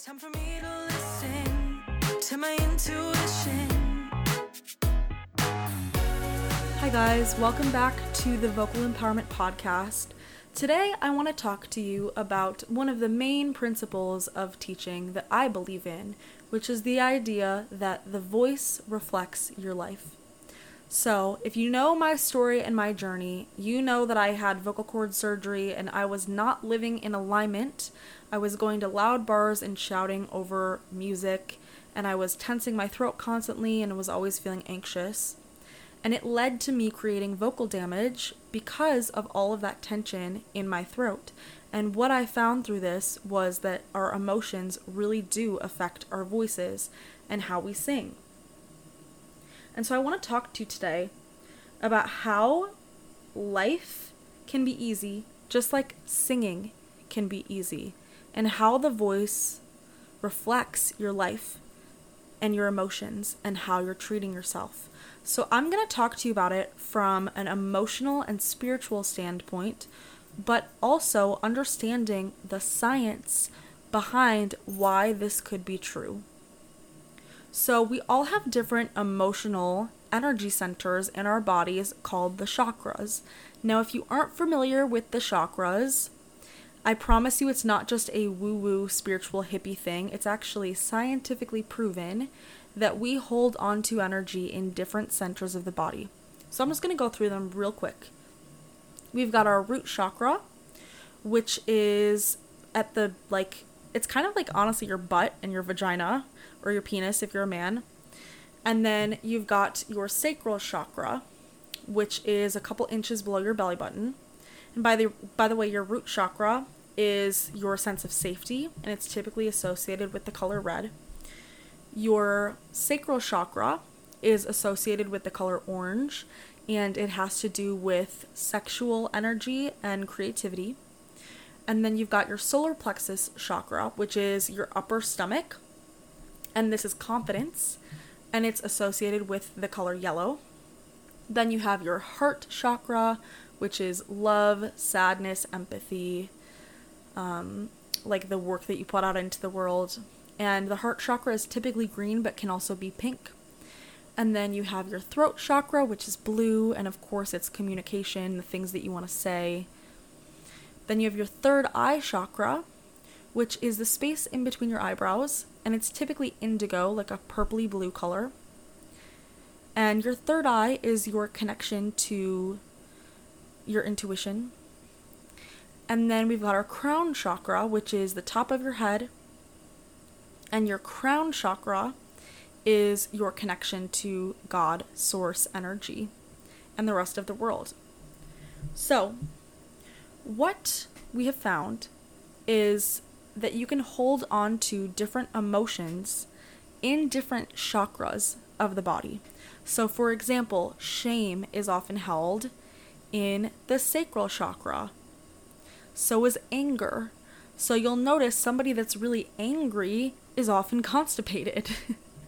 It's time for me to listen to my intuition. Hi, guys. Welcome back to the Vocal Empowerment Podcast. Today, I want to talk to you about one of the main principles of teaching that I believe in, which is the idea that the voice reflects your life. So, if you know my story and my journey, you know that I had vocal cord surgery and I was not living in alignment. I was going to loud bars and shouting over music, and I was tensing my throat constantly and was always feeling anxious. And it led to me creating vocal damage because of all of that tension in my throat. And what I found through this was that our emotions really do affect our voices and how we sing. And so I want to talk to you today about how life can be easy, just like singing can be easy, and how the voice reflects your life and your emotions and how you're treating yourself. So I'm going to talk to you about it from an emotional and spiritual standpoint, but also understanding the science behind why this could be true. So, we all have different emotional energy centers in our bodies called the chakras. Now, if you aren't familiar with the chakras, I promise you it's not just a woo woo spiritual hippie thing. It's actually scientifically proven that we hold on to energy in different centers of the body. So, I'm just going to go through them real quick. We've got our root chakra, which is at the like, it's kind of like honestly your butt and your vagina or your penis if you're a man. And then you've got your sacral chakra, which is a couple inches below your belly button. And by the by the way, your root chakra is your sense of safety, and it's typically associated with the color red. Your sacral chakra is associated with the color orange, and it has to do with sexual energy and creativity. And then you've got your solar plexus chakra, which is your upper stomach, and this is confidence, and it's associated with the color yellow. Then you have your heart chakra, which is love, sadness, empathy, um, like the work that you put out into the world. And the heart chakra is typically green but can also be pink. And then you have your throat chakra, which is blue, and of course, it's communication, the things that you want to say. Then you have your third eye chakra, which is the space in between your eyebrows, and it's typically indigo, like a purpley blue color. And your third eye is your connection to your intuition. And then we've got our crown chakra, which is the top of your head. And your crown chakra is your connection to God, source energy, and the rest of the world. So, what we have found is that you can hold on to different emotions in different chakras of the body. So, for example, shame is often held in the sacral chakra. So is anger. So you'll notice somebody that's really angry is often constipated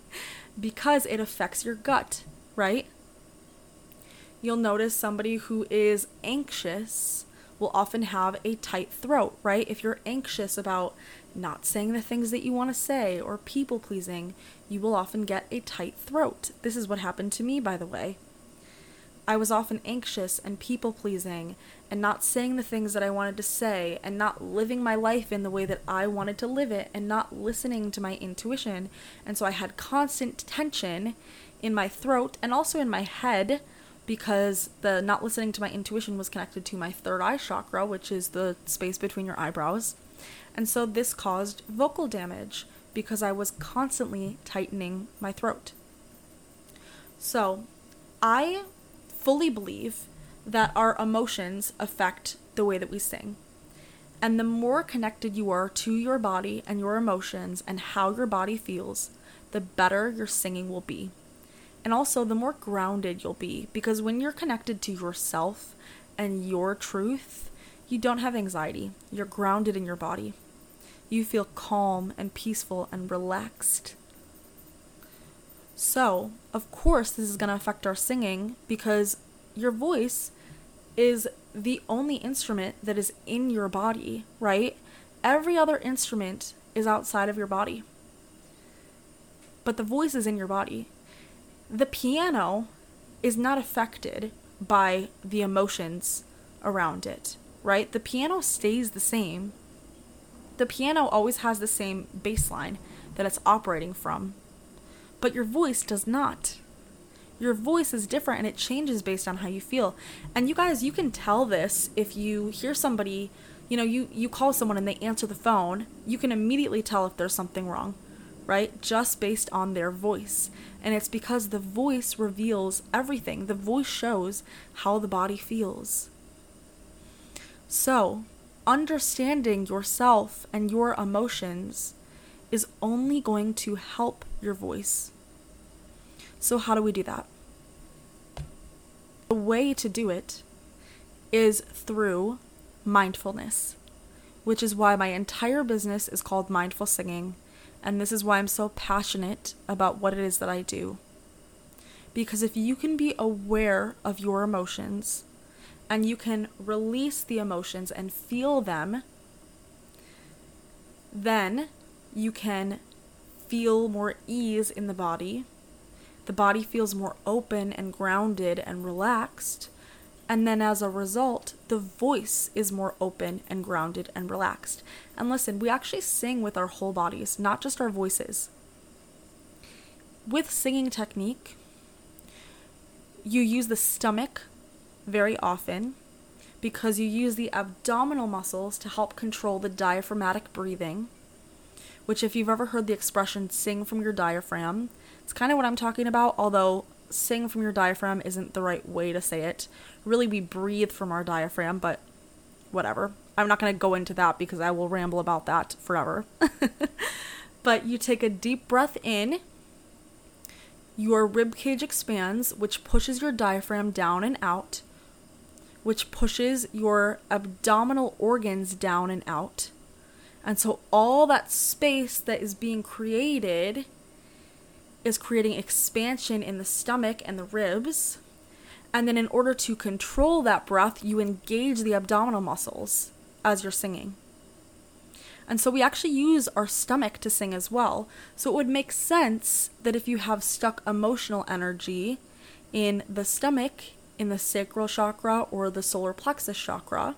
because it affects your gut, right? You'll notice somebody who is anxious will often have a tight throat, right? If you're anxious about not saying the things that you want to say or people pleasing, you will often get a tight throat. This is what happened to me, by the way. I was often anxious and people pleasing and not saying the things that I wanted to say and not living my life in the way that I wanted to live it and not listening to my intuition. And so I had constant tension in my throat and also in my head because the not listening to my intuition was connected to my third eye chakra, which is the space between your eyebrows. And so this caused vocal damage because I was constantly tightening my throat. So, I fully believe that our emotions affect the way that we sing. And the more connected you are to your body and your emotions and how your body feels, the better your singing will be. And also, the more grounded you'll be because when you're connected to yourself and your truth, you don't have anxiety. You're grounded in your body. You feel calm and peaceful and relaxed. So, of course, this is going to affect our singing because your voice is the only instrument that is in your body, right? Every other instrument is outside of your body, but the voice is in your body. The piano is not affected by the emotions around it, right? The piano stays the same. The piano always has the same bass line that it's operating from, but your voice does not. Your voice is different and it changes based on how you feel. And you guys, you can tell this if you hear somebody, you know, you, you call someone and they answer the phone, you can immediately tell if there's something wrong, right? Just based on their voice. And it's because the voice reveals everything. The voice shows how the body feels. So, understanding yourself and your emotions is only going to help your voice. So, how do we do that? The way to do it is through mindfulness, which is why my entire business is called Mindful Singing, and this is why I'm so passionate about what it is that I do. Because if you can be aware of your emotions and you can release the emotions and feel them, then you can feel more ease in the body the body feels more open and grounded and relaxed. And then as a result, the voice is more open and grounded and relaxed. And listen, we actually sing with our whole bodies, not just our voices. With singing technique, you use the stomach very often because you use the abdominal muscles to help control the diaphragmatic breathing, which, if you've ever heard the expression sing from your diaphragm, it's kind of what I'm talking about, although sing from your diaphragm isn't the right way to say it. Really, we breathe from our diaphragm, but whatever. I'm not going to go into that because I will ramble about that forever. but you take a deep breath in, your rib cage expands, which pushes your diaphragm down and out, which pushes your abdominal organs down and out. And so all that space that is being created is creating expansion in the stomach and the ribs. And then, in order to control that breath, you engage the abdominal muscles as you're singing. And so, we actually use our stomach to sing as well. So, it would make sense that if you have stuck emotional energy in the stomach, in the sacral chakra, or the solar plexus chakra,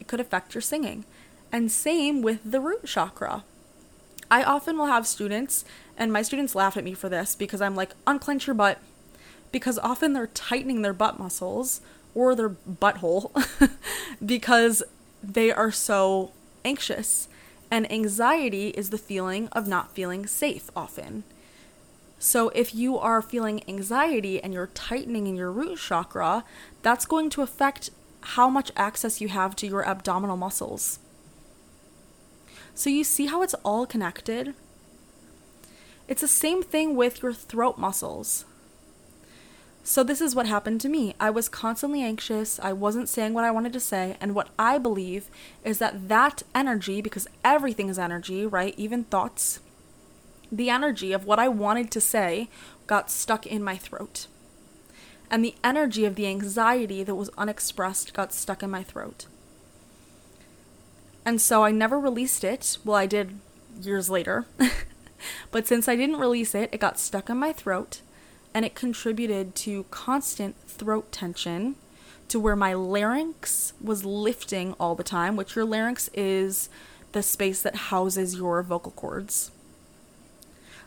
it could affect your singing. And same with the root chakra. I often will have students, and my students laugh at me for this because I'm like, unclench your butt. Because often they're tightening their butt muscles or their butthole because they are so anxious. And anxiety is the feeling of not feeling safe often. So, if you are feeling anxiety and you're tightening in your root chakra, that's going to affect how much access you have to your abdominal muscles. So you see how it's all connected? It's the same thing with your throat muscles. So, this is what happened to me. I was constantly anxious. I wasn't saying what I wanted to say. And what I believe is that that energy, because everything is energy, right? Even thoughts, the energy of what I wanted to say got stuck in my throat. And the energy of the anxiety that was unexpressed got stuck in my throat. And so I never released it. Well, I did years later. but since I didn't release it, it got stuck in my throat and it contributed to constant throat tension to where my larynx was lifting all the time, which your larynx is the space that houses your vocal cords.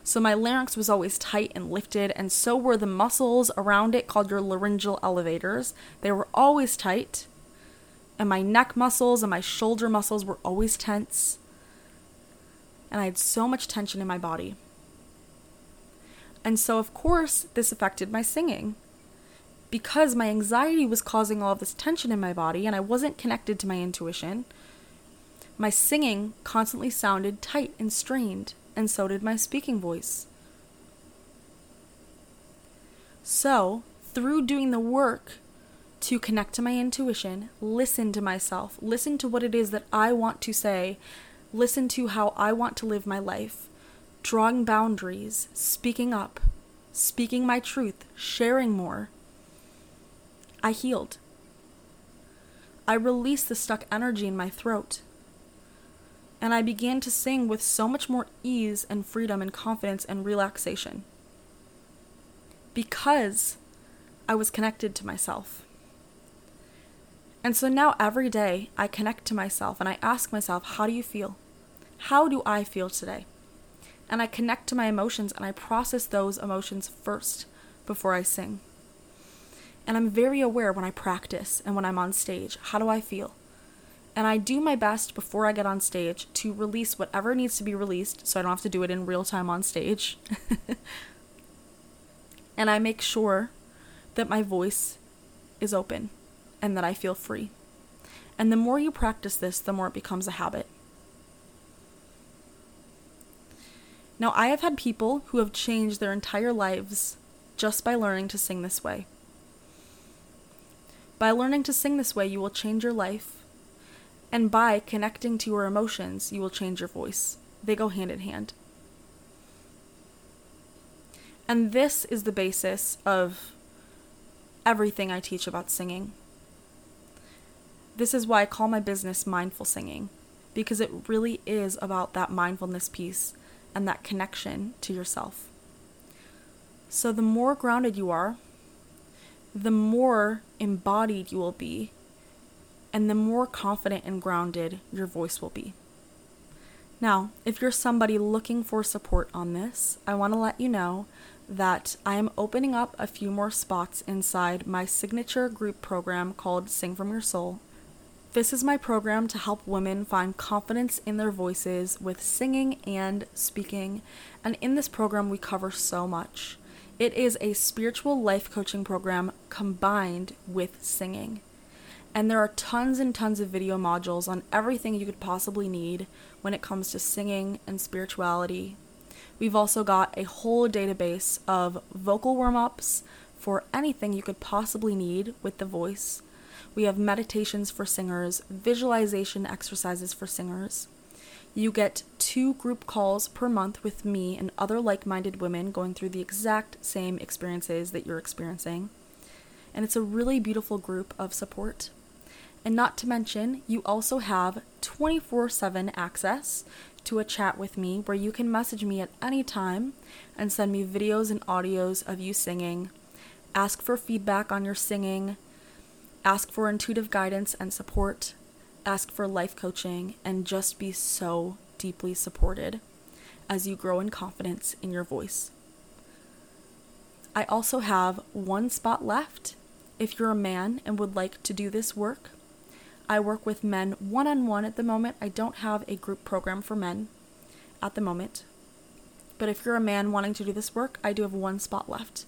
So my larynx was always tight and lifted, and so were the muscles around it called your laryngeal elevators. They were always tight and my neck muscles and my shoulder muscles were always tense. And I had so much tension in my body. And so, of course, this affected my singing. Because my anxiety was causing all this tension in my body and I wasn't connected to my intuition, my singing constantly sounded tight and strained, and so did my speaking voice. So, through doing the work to connect to my intuition, listen to myself, listen to what it is that I want to say, listen to how I want to live my life, drawing boundaries, speaking up, speaking my truth, sharing more. I healed. I released the stuck energy in my throat. And I began to sing with so much more ease and freedom and confidence and relaxation. Because I was connected to myself. And so now every day I connect to myself and I ask myself, how do you feel? How do I feel today? And I connect to my emotions and I process those emotions first before I sing. And I'm very aware when I practice and when I'm on stage. How do I feel? And I do my best before I get on stage to release whatever needs to be released so I don't have to do it in real time on stage. and I make sure that my voice is open and that I feel free. And the more you practice this, the more it becomes a habit. Now, I have had people who have changed their entire lives just by learning to sing this way. By learning to sing this way, you will change your life and by connecting to your emotions, you will change your voice. They go hand in hand. And this is the basis of everything I teach about singing. This is why I call my business Mindful Singing, because it really is about that mindfulness piece and that connection to yourself. So, the more grounded you are, the more embodied you will be and the more confident and grounded your voice will be. Now, if you're somebody looking for support on this, I want to let you know that I am opening up a few more spots inside my signature group program called Sing From Your Soul. This is my program to help women find confidence in their voices with singing and speaking, and in this program, we cover so much. It is a spiritual life coaching program combined with singing. And there are tons and tons of video modules on everything you could possibly need when it comes to singing and spirituality. We've also got a whole database of vocal warm ups for anything you could possibly need with the voice. We have meditations for singers, visualization exercises for singers. You get two group calls per month with me and other like minded women going through the exact same experiences that you're experiencing. And it's a really beautiful group of support. And not to mention, you also have 24 7 access to a chat with me where you can message me at any time and send me videos and audios of you singing, ask for feedback on your singing, ask for intuitive guidance and support, ask for life coaching, and just be so deeply supported as you grow in confidence in your voice. I also have one spot left if you're a man and would like to do this work I work with men one on one at the moment. I don't have a group program for men at the moment. But if you're a man wanting to do this work, I do have one spot left.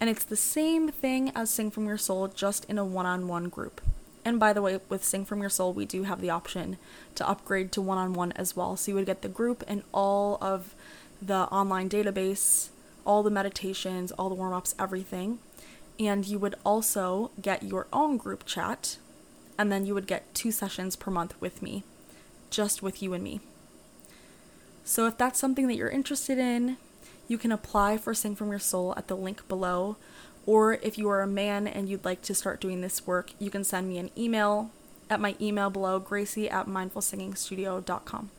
And it's the same thing as Sing From Your Soul, just in a one on one group. And by the way, with Sing From Your Soul, we do have the option to upgrade to one on one as well. So you would get the group and all of the online database, all the meditations, all the warm ups, everything. And you would also get your own group chat and then you would get two sessions per month with me, just with you and me. So if that's something that you're interested in, you can apply for Sing From Your Soul at the link below. Or if you are a man and you'd like to start doing this work, you can send me an email at my email below, gracie at mindfulsingingstudio.com.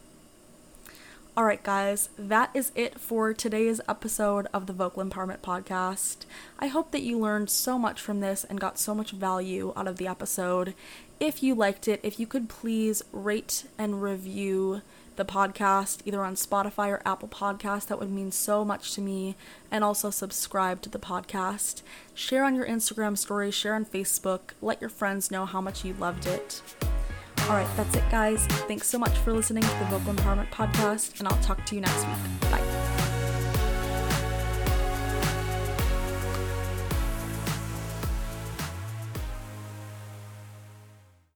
All right, guys, that is it for today's episode of the Vocal Empowerment Podcast. I hope that you learned so much from this and got so much value out of the episode. If you liked it, if you could please rate and review the podcast either on Spotify or Apple Podcast, that would mean so much to me. And also subscribe to the podcast. Share on your Instagram story, share on Facebook, let your friends know how much you loved it. All right, that's it, guys. Thanks so much for listening to the Vocal Empowerment Podcast, and I'll talk to you next week. Bye.